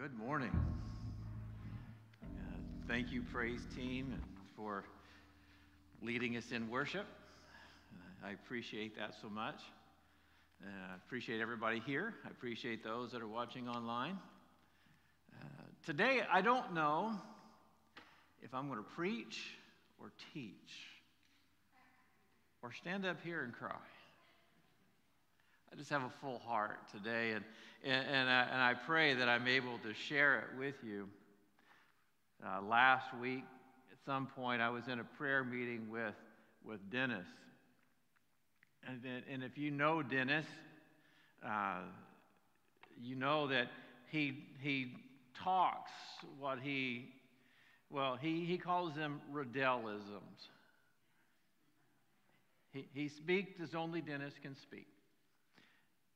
Good morning. Uh, thank you, praise team, for leading us in worship. Uh, I appreciate that so much. Uh, I appreciate everybody here. I appreciate those that are watching online. Uh, today, I don't know if I'm going to preach or teach or stand up here and cry. I just have a full heart today, and, and, and, I, and I pray that I'm able to share it with you. Uh, last week, at some point, I was in a prayer meeting with, with Dennis. And, and if you know Dennis, uh, you know that he, he talks what he, well, he, he calls them Riddellisms. He, he speaks as only Dennis can speak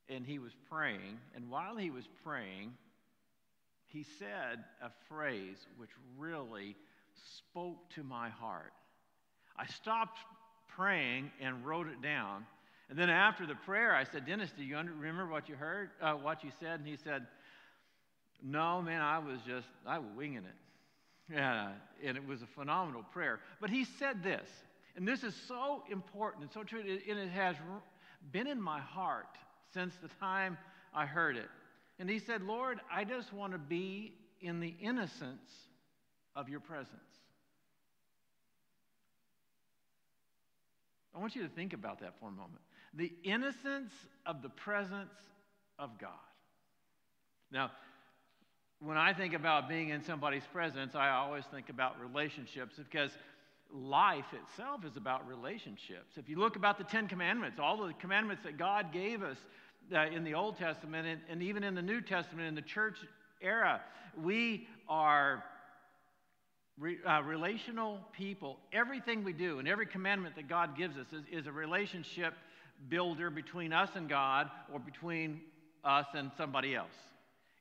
and he was praying. And while he was praying, he said a phrase which really spoke to my heart. I stopped praying and wrote it down. And then after the prayer, I said, Dennis, do you remember what you heard, uh, what you said? And he said, No, man, I was just, I was winging it. Yeah, and it was a phenomenal prayer. But he said this, and this is so important and so true, and it has been in my heart since the time I heard it. And he said, Lord, I just want to be in the innocence of your presence. I want you to think about that for a moment. The innocence of the presence of God. Now, when I think about being in somebody's presence, I always think about relationships because life itself is about relationships. If you look about the Ten Commandments, all the commandments that God gave us in the Old Testament and, and even in the New Testament, in the church era, we are re, uh, relational people. Everything we do and every commandment that God gives us is, is a relationship builder between us and God or between us and somebody else.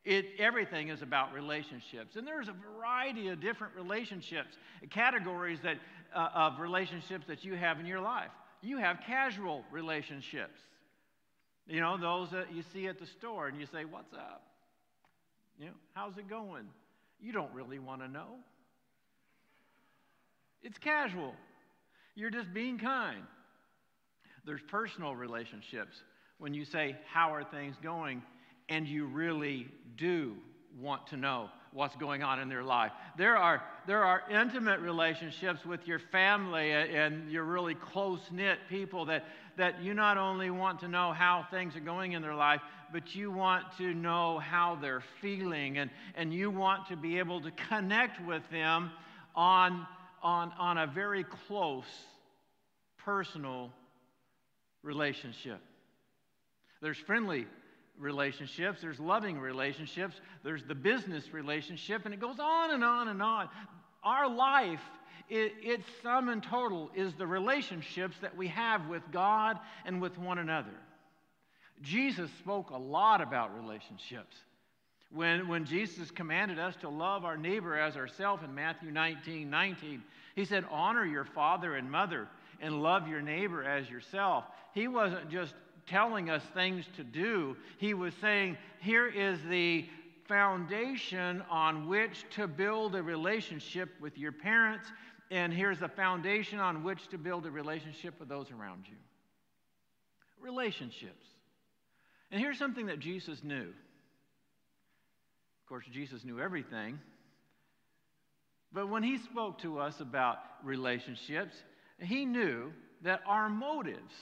It, everything is about relationships. And there's a variety of different relationships, categories that, uh, of relationships that you have in your life. You have casual relationships. You know, those that you see at the store and you say, What's up? You know, how's it going? You don't really want to know. It's casual. You're just being kind. There's personal relationships when you say, How are things going? and you really do want to know what's going on in their life. There are, there are intimate relationships with your family and your really close knit people that, that you not only want to know how things are going in their life, but you want to know how they're feeling and, and you want to be able to connect with them on, on, on a very close personal relationship. There's friendly relationships, there's loving relationships, there's the business relationship, and it goes on and on and on. Our life, it, its sum and total, is the relationships that we have with God and with one another. Jesus spoke a lot about relationships. When, when Jesus commanded us to love our neighbor as ourselves in Matthew 19 19, he said, Honor your father and mother and love your neighbor as yourself. He wasn't just telling us things to do. He was saying, here is the foundation on which to build a relationship with your parents, and here's the foundation on which to build a relationship with those around you. Relationships. And here's something that Jesus knew. Of course, Jesus knew everything. But when he spoke to us about relationships, he knew that our motives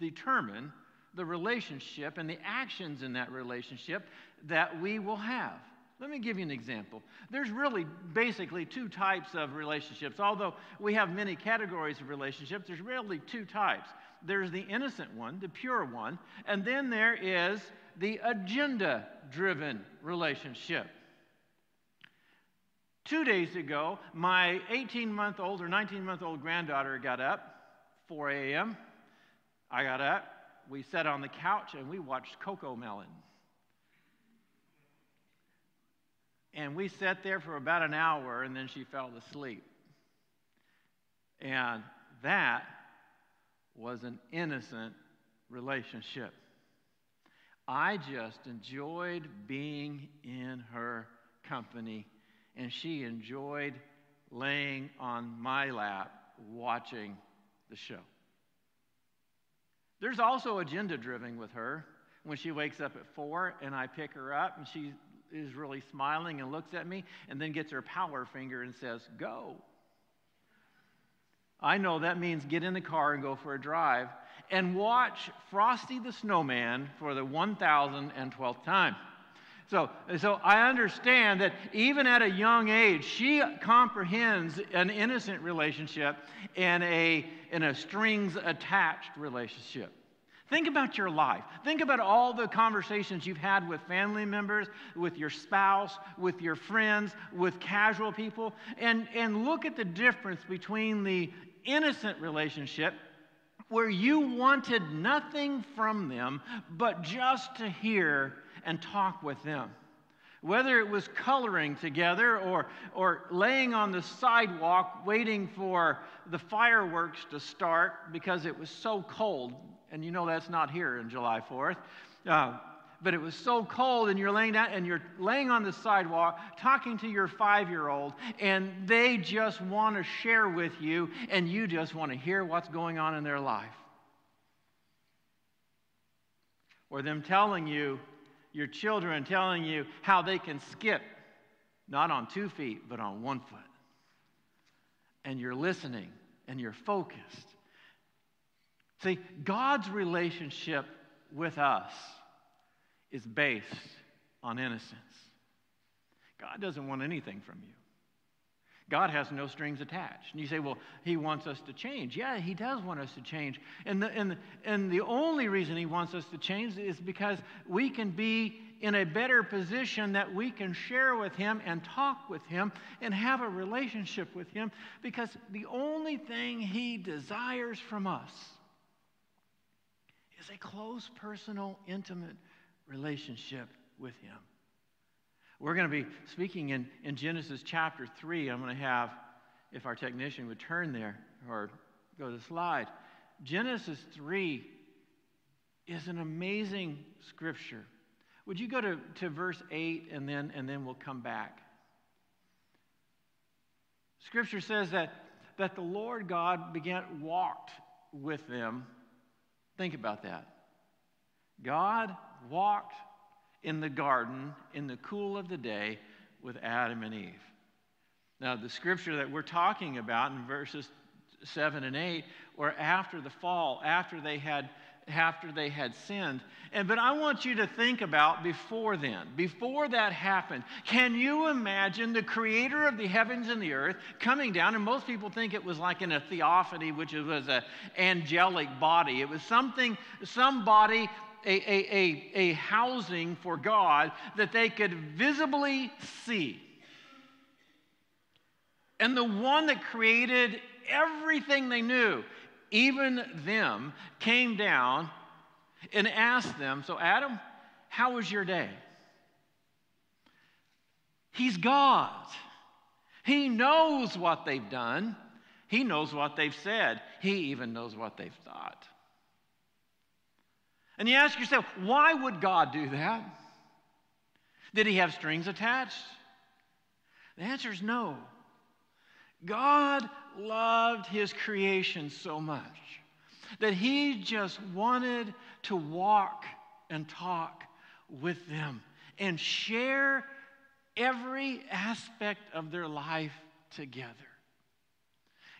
determine the relationship and the actions in that relationship that we will have. Let me give you an example. There's really basically two types of relationships. Although we have many categories of relationships, there's really two types. There's the innocent one, the pure one, and then there is the agenda driven relationship. Two days ago, my 18 month old or 19 month old granddaughter got up, 4 a.m. I got up, we sat on the couch and we watched Cocomelon. And we sat there for about an hour and then she fell asleep. And that was an innocent relationship. I just enjoyed being in her company, and she enjoyed laying on my lap watching the show. There's also agenda driven with her. When she wakes up at four and I pick her up and she is really smiling and looks at me and then gets her power finger and says, Go. I know that means get in the car and go for a drive and watch Frosty the Snowman for the 1012th time. So, so I understand that even at a young age, she comprehends an innocent relationship and a, and a strings attached relationship. Think about your life. Think about all the conversations you've had with family members, with your spouse, with your friends, with casual people, and, and look at the difference between the innocent relationship where you wanted nothing from them but just to hear and talk with them. Whether it was coloring together or, or laying on the sidewalk waiting for the fireworks to start because it was so cold, and you know that's not here in July 4th. Uh, but it was so cold and you're laying down and you're laying on the sidewalk talking to your five year old and they just want to share with you and you just want to hear what's going on in their life. Or them telling you your children telling you how they can skip not on two feet but on one foot. And you're listening and you're focused see god's relationship with us is based on innocence. God doesn't want anything from you. God has no strings attached. And you say, well, he wants us to change. Yeah, he does want us to change. And the, and, and the only reason he wants us to change is because we can be in a better position that we can share with him and talk with him and have a relationship with him because the only thing he desires from us is a close, personal, intimate relationship with Him. We're going to be speaking in, in Genesis chapter 3. I'm going to have, if our technician would turn there or go to the slide. Genesis 3 is an amazing scripture. Would you go to, to verse 8 and then, and then we'll come back? Scripture says that, that the Lord God began walked with them. Think about that. God walked in the garden in the cool of the day with Adam and Eve. Now, the scripture that we're talking about in verses 7 and 8 were after the fall, after they had after they had sinned. And but I want you to think about before then. Before that happened, can you imagine the creator of the heavens and the earth coming down and most people think it was like in a theophany which was an angelic body. It was something somebody a, a, a, a housing for God that they could visibly see. And the one that created everything they knew, even them, came down and asked them, So, Adam, how was your day? He's God. He knows what they've done, He knows what they've said, He even knows what they've thought. And you ask yourself, why would God do that? Did he have strings attached? The answer is no. God loved his creation so much that he just wanted to walk and talk with them and share every aspect of their life together.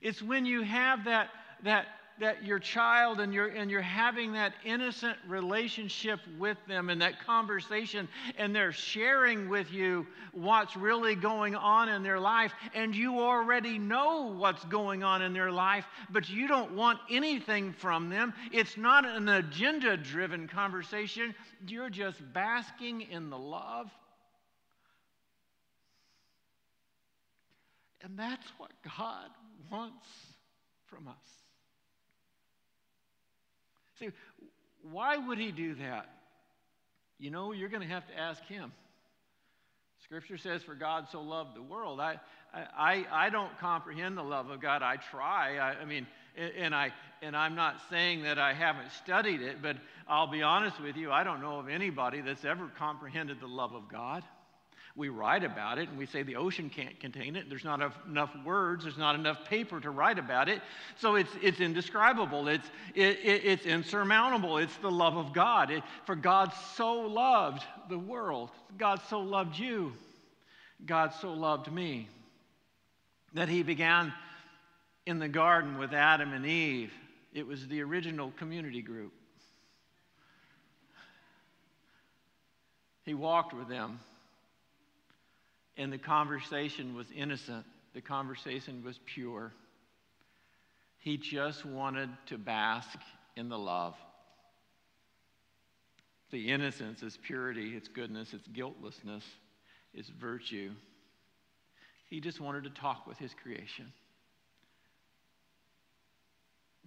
It's when you have that, that that your child and you're, and you're having that innocent relationship with them and that conversation, and they're sharing with you what's really going on in their life, and you already know what's going on in their life, but you don't want anything from them. It's not an agenda driven conversation, you're just basking in the love. And that's what God wants from us. See, why would he do that? You know, you're going to have to ask him. Scripture says, For God so loved the world. I, I, I don't comprehend the love of God. I try. I, I mean, and, I, and I'm not saying that I haven't studied it, but I'll be honest with you, I don't know of anybody that's ever comprehended the love of God. We write about it and we say the ocean can't contain it. There's not enough words, there's not enough paper to write about it. So it's, it's indescribable, it's, it, it, it's insurmountable. It's the love of God. It, for God so loved the world, God so loved you, God so loved me, that He began in the garden with Adam and Eve. It was the original community group. He walked with them and the conversation was innocent, the conversation was pure. He just wanted to bask in the love. The innocence is purity, it's goodness, it's guiltlessness, it's virtue. He just wanted to talk with his creation.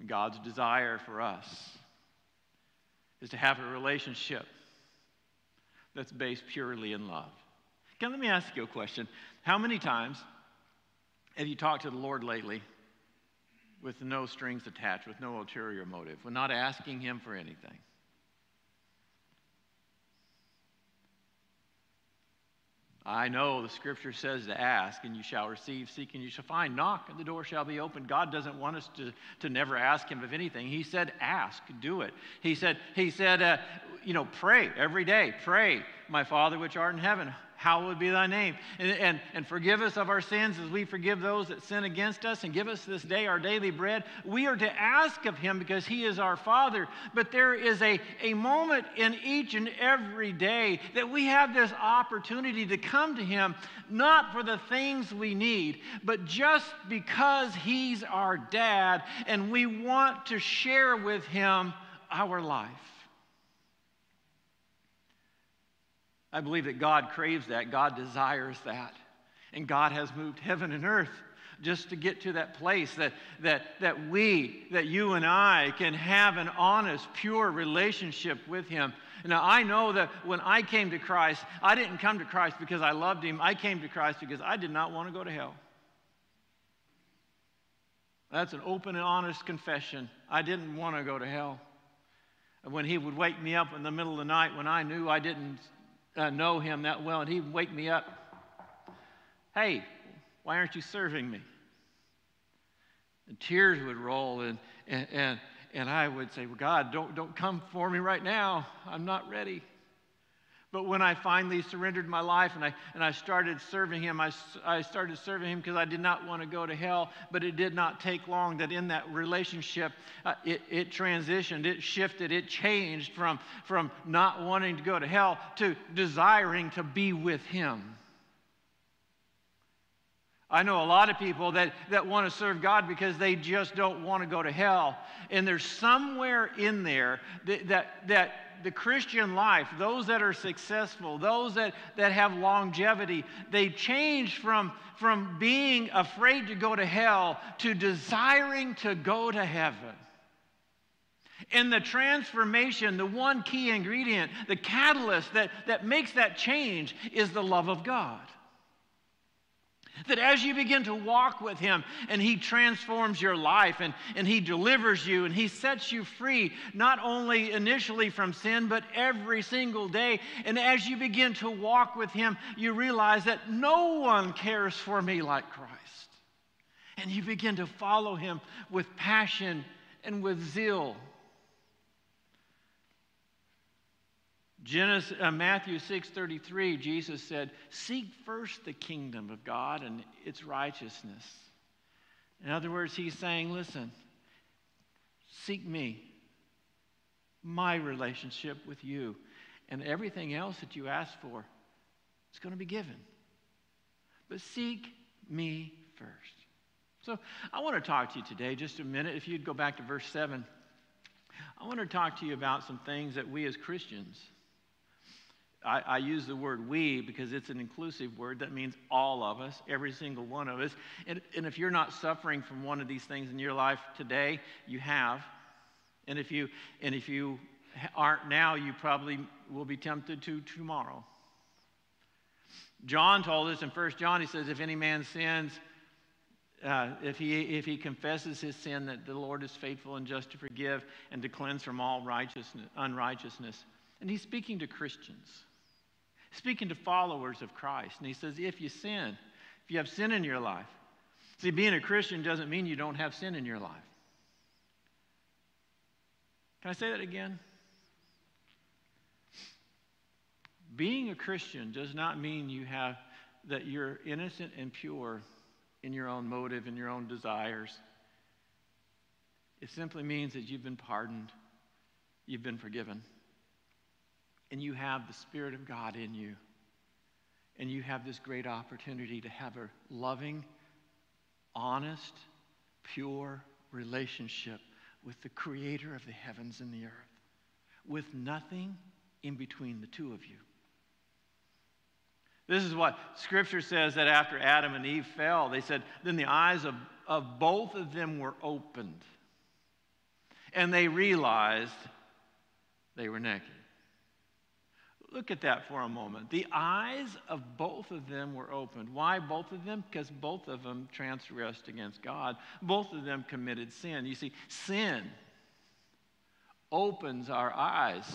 God's desire for us is to have a relationship that's based purely in love. Let me ask you a question. How many times have you talked to the Lord lately with no strings attached, with no ulterior motive, with not asking Him for anything? I know the scripture says to ask and you shall receive, seek and you shall find, knock and the door shall be opened. God doesn't want us to, to never ask Him of anything. He said, ask, do it. He said, he said uh, you know, pray every day. Pray, my Father which art in heaven, hallowed be thy name. And, and, and forgive us of our sins as we forgive those that sin against us, and give us this day our daily bread. We are to ask of him because he is our Father. But there is a, a moment in each and every day that we have this opportunity to come to him, not for the things we need, but just because he's our dad, and we want to share with him our life. I believe that God craves that, God desires that. And God has moved heaven and earth just to get to that place that, that, that we, that you and I can have an honest, pure relationship with Him. Now, I know that when I came to Christ, I didn't come to Christ because I loved Him. I came to Christ because I did not want to go to hell. That's an open and honest confession. I didn't want to go to hell. And when He would wake me up in the middle of the night when I knew I didn't uh, know him that well, and he'd wake me up. Hey, why aren't you serving me? And tears would roll, and, and, and, and I would say, well, God, don't, don't come for me right now. I'm not ready. But when I finally surrendered my life and I, and I started serving him, I, I started serving him because I did not want to go to hell. But it did not take long that in that relationship, uh, it, it transitioned, it shifted, it changed from, from not wanting to go to hell to desiring to be with him. I know a lot of people that, that want to serve God because they just don't want to go to hell. And there's somewhere in there that, that, that the Christian life, those that are successful, those that, that have longevity, they change from, from being afraid to go to hell to desiring to go to heaven. And the transformation, the one key ingredient, the catalyst that, that makes that change is the love of God. That as you begin to walk with Him and He transforms your life and, and He delivers you and He sets you free, not only initially from sin, but every single day. And as you begin to walk with Him, you realize that no one cares for me like Christ. And you begin to follow Him with passion and with zeal. Genesis, uh, Matthew 6:33, Jesus said, "Seek first the kingdom of God and its righteousness." In other words, he's saying, "Listen, seek me, my relationship with you, and everything else that you ask for, it's going to be given. But seek me first." So, I want to talk to you today just a minute if you'd go back to verse 7. I want to talk to you about some things that we as Christians I, I, use the word we because it's an inclusive word. That means all of us, every single one of us. And, and if you're not suffering from one of these things in your life today, you have. And if you, and if you aren't now, you probably will be tempted to tomorrow. John told us in 1 John, he says, if any man sins, uh, if, he, if he confesses his sin, that the Lord is faithful and just to forgive and to cleanse from all righteousness, unrighteousness. And he's speaking to Christians. Speaking to followers of Christ. And he says, if you sin, if you have sin in your life. See, being a Christian doesn't mean you don't have sin in your life. Can I say that again? Being a Christian does not mean you have that you're innocent and pure in your own motive and your own desires. It simply means that you've been pardoned, you've been forgiven, and you have the Spirit of God in you. And you have this great opportunity to have a loving, honest, pure relationship with the Creator of the heavens and the earth, with nothing in between the two of you. This is what Scripture says that after Adam and Eve fell, they said, then the eyes of, of both of them were opened. And they realized they were naked. Look at that for a moment. The eyes of both of them were opened. Why both of them? Because both of them transgressed against God. Both of them committed sin. You see, sin opens our eyes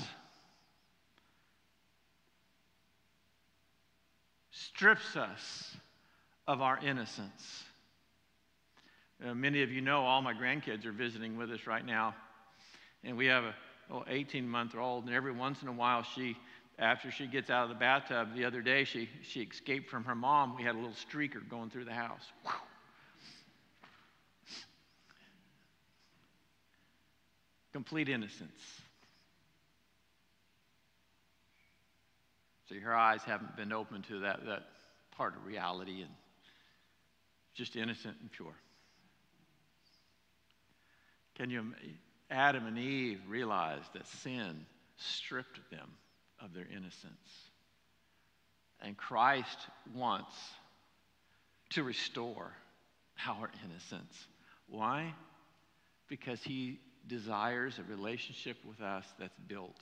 strips us of our innocence. Uh, many of you know all my grandkids are visiting with us right now. And we have a 18 month old, and every once in a while, she, after she gets out of the bathtub, the other day, she, she escaped from her mom. We had a little streaker going through the house. Complete innocence. See, her eyes haven't been open to that, that part of reality and just innocent and pure. Can you, Adam and Eve realized that sin stripped them of their innocence. And Christ wants to restore our innocence. Why? Because he desires a relationship with us that's built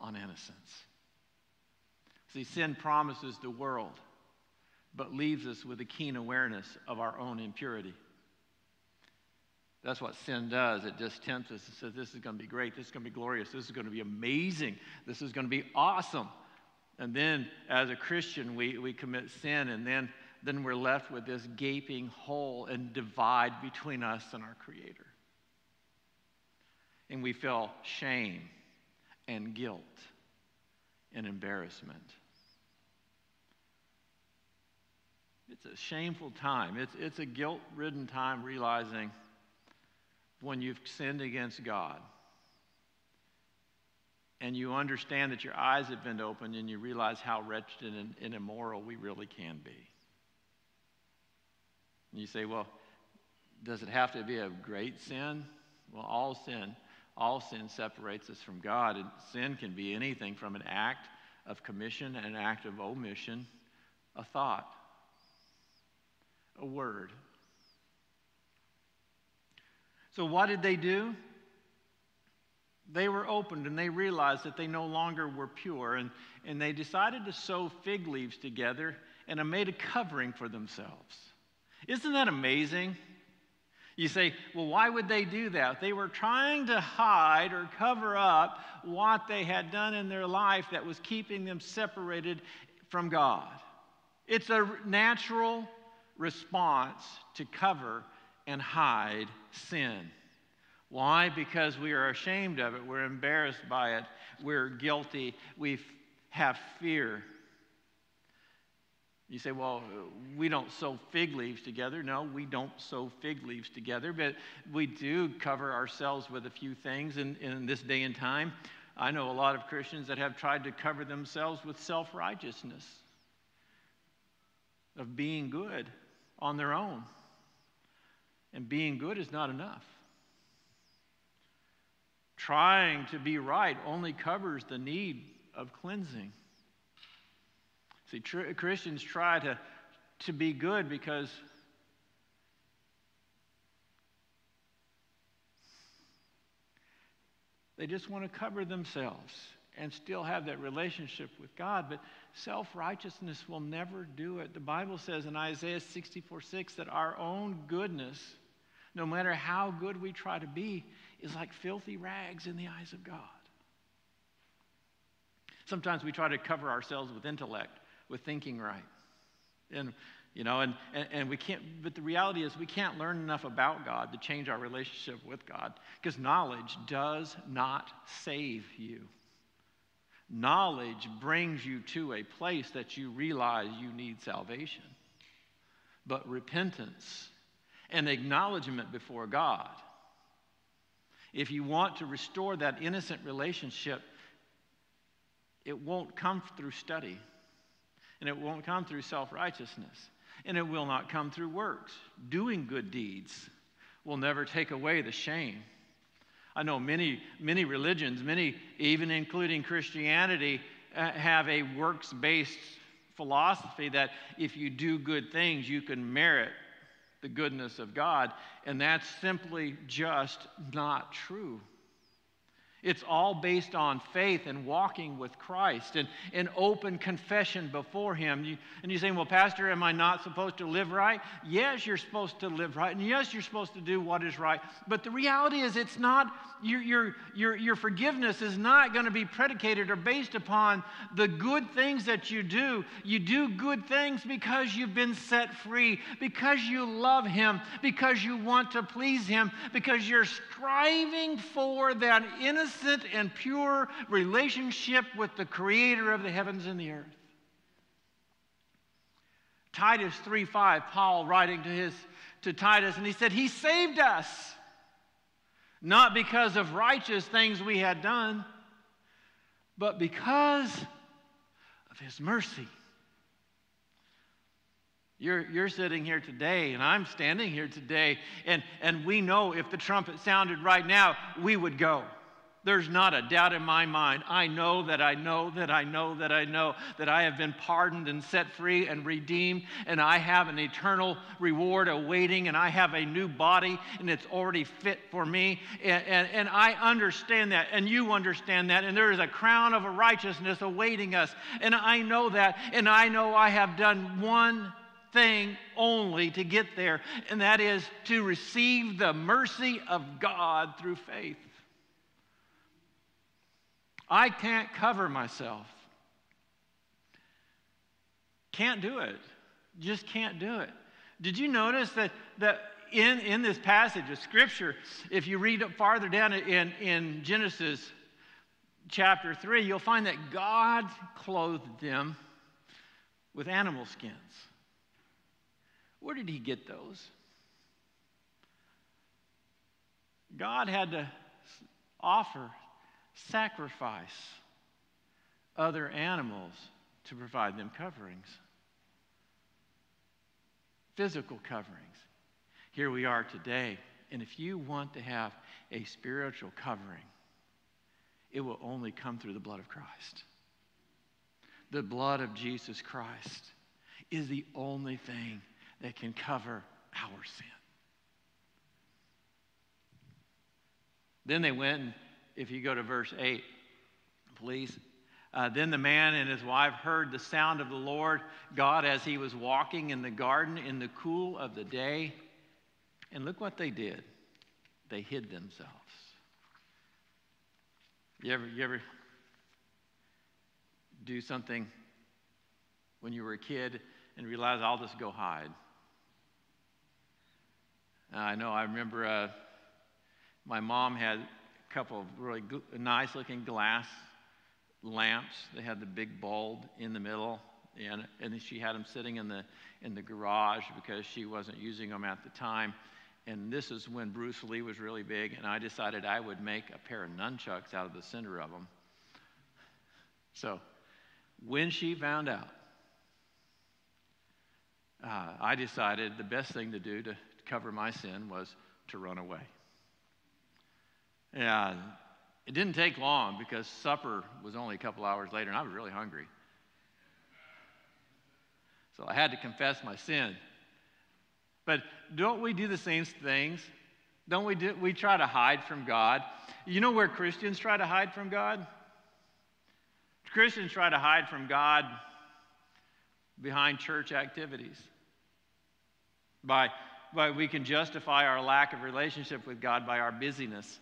on innocence. See, sin promises the world, but leaves us with a keen awareness of our own impurity. That's what sin does. It just tempts us and says, This is going to be great. This is going to be glorious. This is going to be amazing. This is going to be awesome. And then, as a Christian, we, we commit sin, and then, then we're left with this gaping hole and divide between us and our Creator. And we feel shame and guilt and embarrassment. It's a shameful time. It's, it's a guilt ridden time realizing when you've sinned against God and you understand that your eyes have been opened and you realize how wretched and, and immoral we really can be. And you say, well, does it have to be a great sin? Well, all sin, all sin separates us from God. And sin can be anything from an act of commission, an act of omission, a thought a word. So, what did they do? They were opened and they realized that they no longer were pure, and, and they decided to sew fig leaves together and made a covering for themselves. Isn't that amazing? You say, well, why would they do that? They were trying to hide or cover up what they had done in their life that was keeping them separated from God. It's a natural response to cover and hide sin. Why? Because we are ashamed of it, we're embarrassed by it, we're guilty, we have fear. You say, well, we don't sew fig leaves together. No, we don't sew fig leaves together, but we do cover ourselves with a few things in, in this day and time. I know a lot of Christians that have tried to cover themselves with self righteousness, of being good on their own. And being good is not enough. Trying to be right only covers the need of cleansing. See, tr- Christians try to, to be good because they just want to cover themselves and still have that relationship with God. But self righteousness will never do it. The Bible says in Isaiah 64 6 that our own goodness, no matter how good we try to be, is like filthy rags in the eyes of God. Sometimes we try to cover ourselves with intellect, with thinking right. And you know, and, and, and we can't, but the reality is we can't learn enough about God to change our relationship with God because knowledge does not save you. Knowledge brings you to a place that you realize you need salvation. But repentance and acknowledgement before God, if you want to restore that innocent relationship, it won't come through study and it won't come through self righteousness and it will not come through works. Doing good deeds will never take away the shame. I know many, many religions, many, even including Christianity, uh, have a works based philosophy that if you do good things, you can merit the goodness of God. And that's simply just not true. It's all based on faith and walking with Christ and, and open confession before Him. You, and you're saying, Well, Pastor, am I not supposed to live right? Yes, you're supposed to live right. And yes, you're supposed to do what is right. But the reality is, it's not, your, your, your, your forgiveness is not going to be predicated or based upon the good things that you do. You do good things because you've been set free, because you love Him, because you want to please Him, because you're striving for that innocent innocent and pure relationship with the creator of the heavens and the earth. Titus 3:5, Paul writing to his to Titus, and he said, He saved us, not because of righteous things we had done, but because of his mercy. You're, you're sitting here today, and I'm standing here today, and, and we know if the trumpet sounded right now, we would go. There's not a doubt in my mind. I know that I know that I know that I know that I have been pardoned and set free and redeemed, and I have an eternal reward awaiting, and I have a new body, and it's already fit for me. And, and, and I understand that, and you understand that, and there is a crown of righteousness awaiting us. And I know that, and I know I have done one thing only to get there, and that is to receive the mercy of God through faith. I can't cover myself. Can't do it. Just can't do it. Did you notice that, that in, in this passage of Scripture, if you read farther down in, in Genesis chapter 3, you'll find that God clothed them with animal skins. Where did He get those? God had to offer sacrifice other animals to provide them coverings, physical coverings. Here we are today, and if you want to have a spiritual covering, it will only come through the blood of Christ. The blood of Jesus Christ is the only thing that can cover our sin. Then they went and if you go to verse 8, please. Uh, then the man and his wife heard the sound of the Lord God as he was walking in the garden in the cool of the day. And look what they did they hid themselves. You ever, you ever do something when you were a kid and realize I'll just go hide? Uh, I know I remember uh, my mom had couple of really nice looking glass lamps. They had the big bulb in the middle, and, and she had them sitting in the, in the garage because she wasn't using them at the time. And this is when Bruce Lee was really big, and I decided I would make a pair of nunchucks out of the center of them. So when she found out, uh, I decided the best thing to do to cover my sin was to run away. Yeah, it didn't take long because supper was only a couple hours later, and I was really hungry. So I had to confess my sin. But don't we do the same things? Don't we do, we try to hide from God? You know where Christians try to hide from God? Christians try to hide from God behind church activities. By, by we can justify our lack of relationship with God by our busyness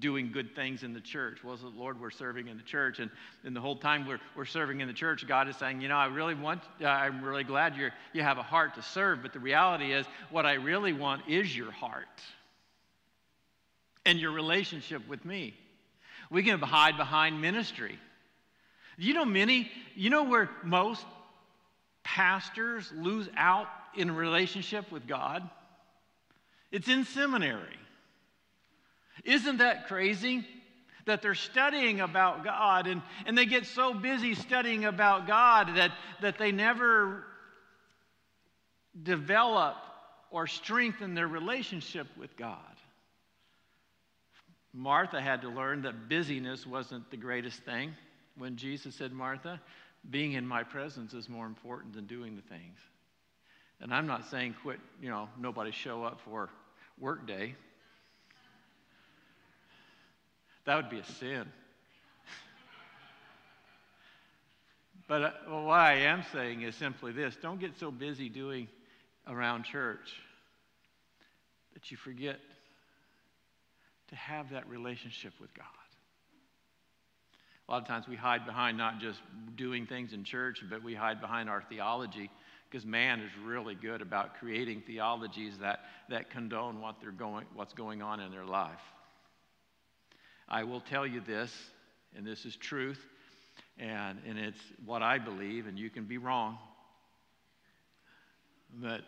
doing good things in the church. Well, the Lord, we're serving in the church. And, and the whole time we're, we're serving in the church, God is saying, you know, I really want, uh, I'm really glad you're, you have a heart to serve. But the reality is, what I really want is your heart and your relationship with me. We can hide behind ministry. You know, many, you know where most pastors lose out in relationship with God? It's in seminary. Isn't that crazy? That they're studying about God and, and they get so busy studying about God that, that they never develop or strengthen their relationship with God. Martha had to learn that busyness wasn't the greatest thing. When Jesus said, Martha, being in my presence is more important than doing the things. And I'm not saying quit, you know, nobody show up for work day. That would be a sin. but uh, well, what I am saying is simply this don't get so busy doing around church that you forget to have that relationship with God. A lot of times we hide behind not just doing things in church, but we hide behind our theology because man is really good about creating theologies that, that condone what they're going, what's going on in their life. I will tell you this, and this is truth, and, and it's what I believe, and you can be wrong. But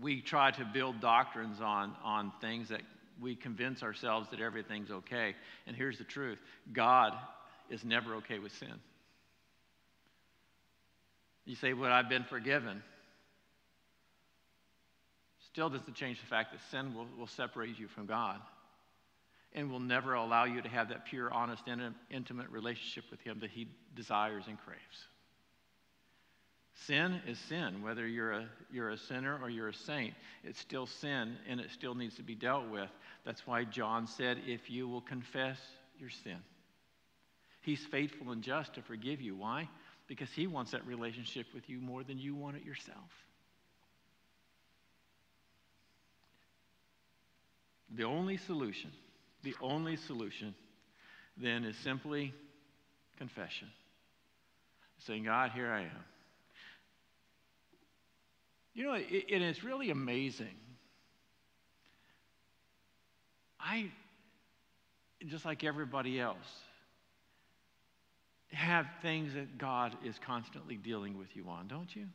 we try to build doctrines on, on things that we convince ourselves that everything's okay. And here's the truth God is never okay with sin. You say, Well, I've been forgiven. Still doesn't change the fact that sin will, will separate you from God and will never allow you to have that pure, honest, intimate relationship with Him that He desires and craves. Sin is sin. Whether you're a, you're a sinner or you're a saint, it's still sin and it still needs to be dealt with. That's why John said, If you will confess your sin, He's faithful and just to forgive you. Why? Because He wants that relationship with you more than you want it yourself. The only solution, the only solution then is simply confession. Saying, God, here I am. You know, it, and it's really amazing. I, just like everybody else, have things that God is constantly dealing with you on, don't you?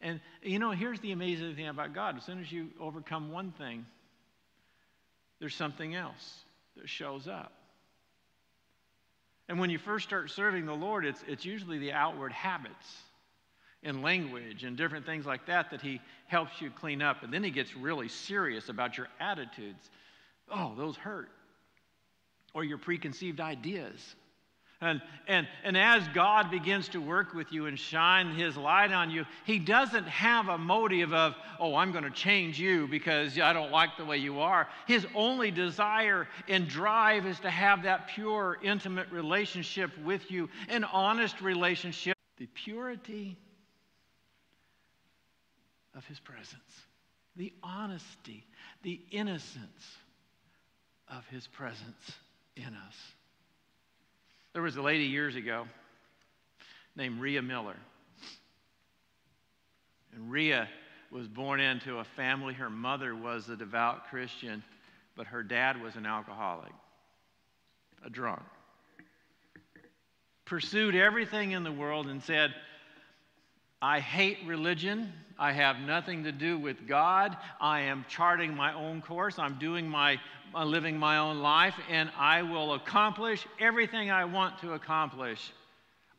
And you know, here's the amazing thing about God. As soon as you overcome one thing, there's something else that shows up. And when you first start serving the Lord, it's, it's usually the outward habits and language and different things like that that he helps you clean up. And then he gets really serious about your attitudes. Oh, those hurt. Or your preconceived ideas. And, and, and as God begins to work with you and shine his light on you, he doesn't have a motive of, oh, I'm going to change you because I don't like the way you are. His only desire and drive is to have that pure, intimate relationship with you, an honest relationship. The purity of his presence, the honesty, the innocence of his presence in us. There was a lady years ago named Rhea Miller. And Rhea was born into a family. Her mother was a devout Christian, but her dad was an alcoholic, a drunk. Pursued everything in the world and said, I hate religion. I have nothing to do with God. I am charting my own course. I'm doing my, uh, living my own life, and I will accomplish everything I want to accomplish,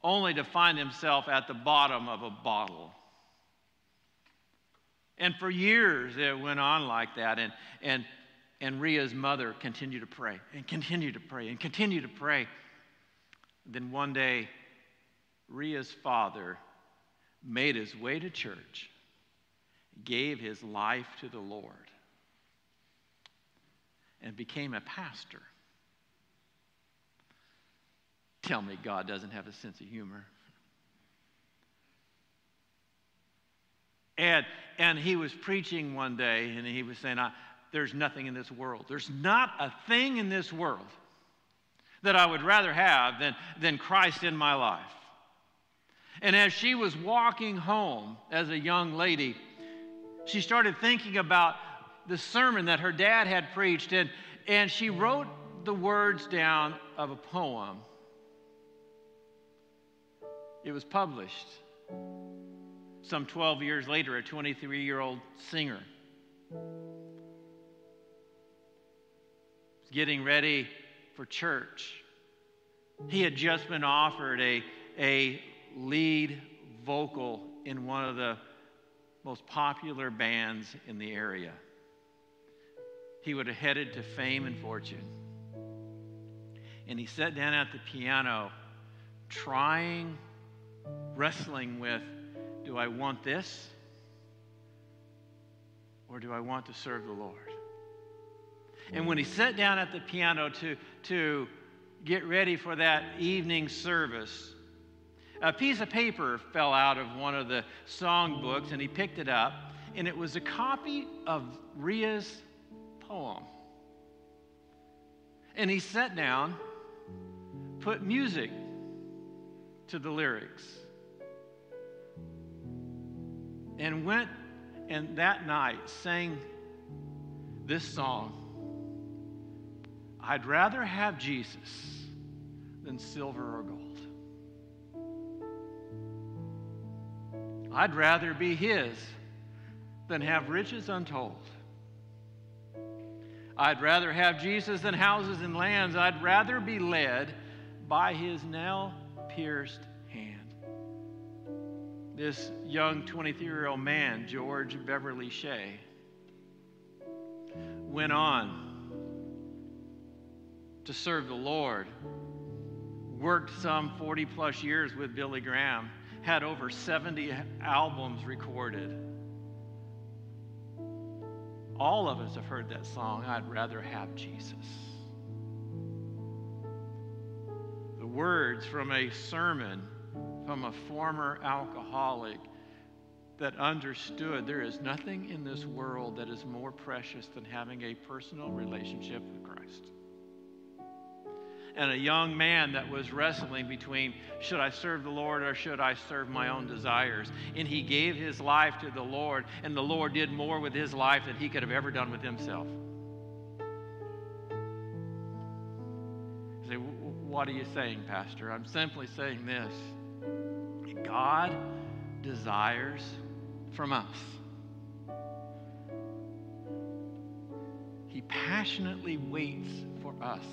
only to find himself at the bottom of a bottle. And for years it went on like that. And, and, and Rhea's mother continued to pray and continued to pray and continued to pray. Then one day, Rhea's father made his way to church, gave his life to the Lord, and became a pastor. Tell me God doesn't have a sense of humor. And, and he was preaching one day, and he was saying, there's nothing in this world. There's not a thing in this world that I would rather have than, than Christ in my life. And as she was walking home as a young lady, she started thinking about the sermon that her dad had preached, and, and she wrote the words down of a poem. It was published some 12 years later, a 23 year old singer. Getting ready for church. He had just been offered a, a lead vocal in one of the most popular bands in the area. He would have headed to fame and fortune. And he sat down at the piano, trying, wrestling with do I want this? Or do I want to serve the Lord? And when he sat down at the piano to, to get ready for that evening service, a piece of paper fell out of one of the song books and he picked it up, and it was a copy of Rhea's poem. And he sat down, put music to the lyrics, and went and that night sang this song I'd rather have Jesus than silver or gold. I'd rather be His than have riches untold. I'd rather have Jesus than houses and lands. I'd rather be led by His nail pierced hand. This young 23 year old man, George Beverly Shea, went on to serve the Lord, worked some 40 plus years with Billy Graham had over 70 albums recorded. All of us have heard that song, I'd rather have Jesus. The words from a sermon from a former alcoholic that understood there is nothing in this world that is more precious than having a personal relationship with Christ and a young man that was wrestling between should I serve the Lord or should I serve my own desires? And he gave his life to the Lord, and the Lord did more with his life than he could have ever done with himself. Say, what are you saying, Pastor? I'm simply saying this God desires from us. He passionately waits for us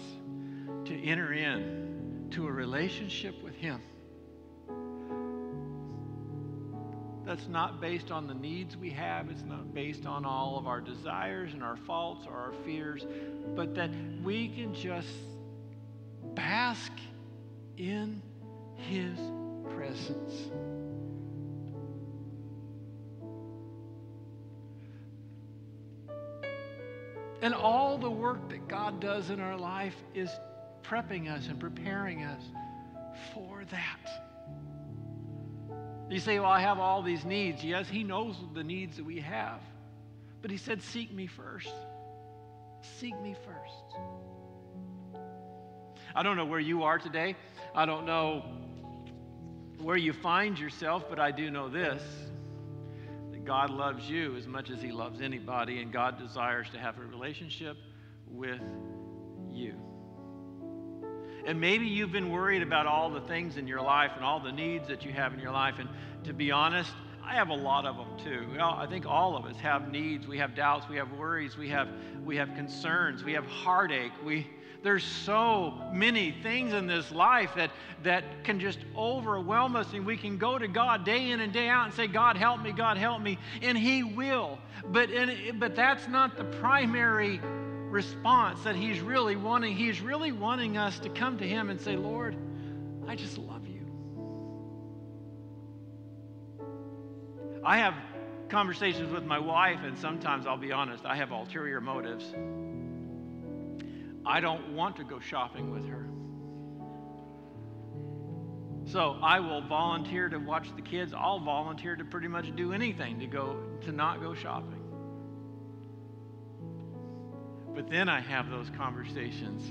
to enter in to a relationship with Him that's not based on the needs we have, it's not based on all of our desires and our faults or our fears, but that we can just bask in His presence. And all the work that God does in our life is prepping us and preparing us for that. You say, Well, I have all these needs. Yes, He knows the needs that we have. But He said, Seek me first. Seek me first. I don't know where you are today. I don't know where you find yourself, but I do know this that God loves you as much as He loves anybody, and God desires to have a relationship with you. And maybe you've been worried about all the things in your life and all the needs that you have in your life. And to be honest, I have a lot of them too. Well, I think all of us have needs. We have doubts. We have worries. We have, we have concerns. We have heartache. We, there's so many things in this life that, that can just overwhelm us. And we can go to God day in and day out and say, God, help me, God, help me. And He will. But, and, but that's not the primary response that he's really wanting. He's really wanting us to come to him and say, Lord, I just love you. I have conversations with my wife, and sometimes I'll be honest, I have ulterior motives. I don't want to go shopping with her. So I will volunteer to watch the kids. I'll volunteer to pretty much do anything to go to not go shopping. But then I have those conversations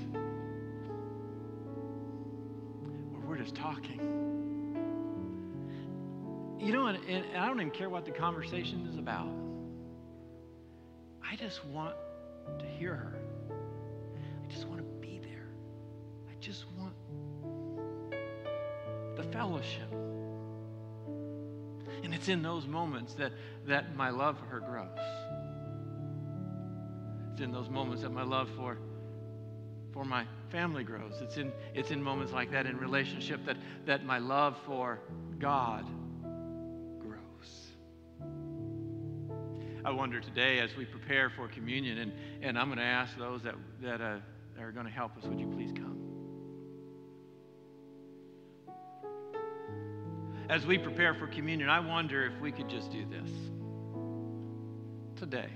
where we're just talking. You know, and, and I don't even care what the conversation is about. I just want to hear her. I just want to be there. I just want the fellowship. And it's in those moments that, that my love for her grows. It's in those moments that my love for, for my family grows. It's in, it's in moments like that in relationship that, that my love for God grows. I wonder today as we prepare for communion, and, and I'm going to ask those that, that uh, are going to help us, would you please come? as we prepare for communion, I wonder if we could just do this today.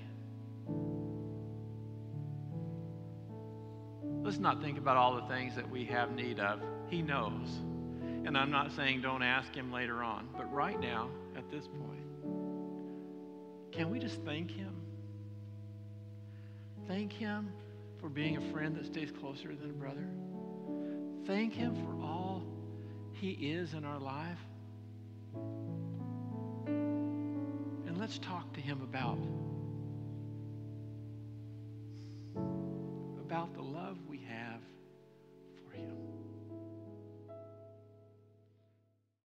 Let's not think about all the things that we have need of. He knows. And I'm not saying don't ask Him later on, but right now, at this point, can we just thank Him? Thank Him for being a friend that stays closer than a brother. Thank Him for all He is in our life. And let's talk to him about about the love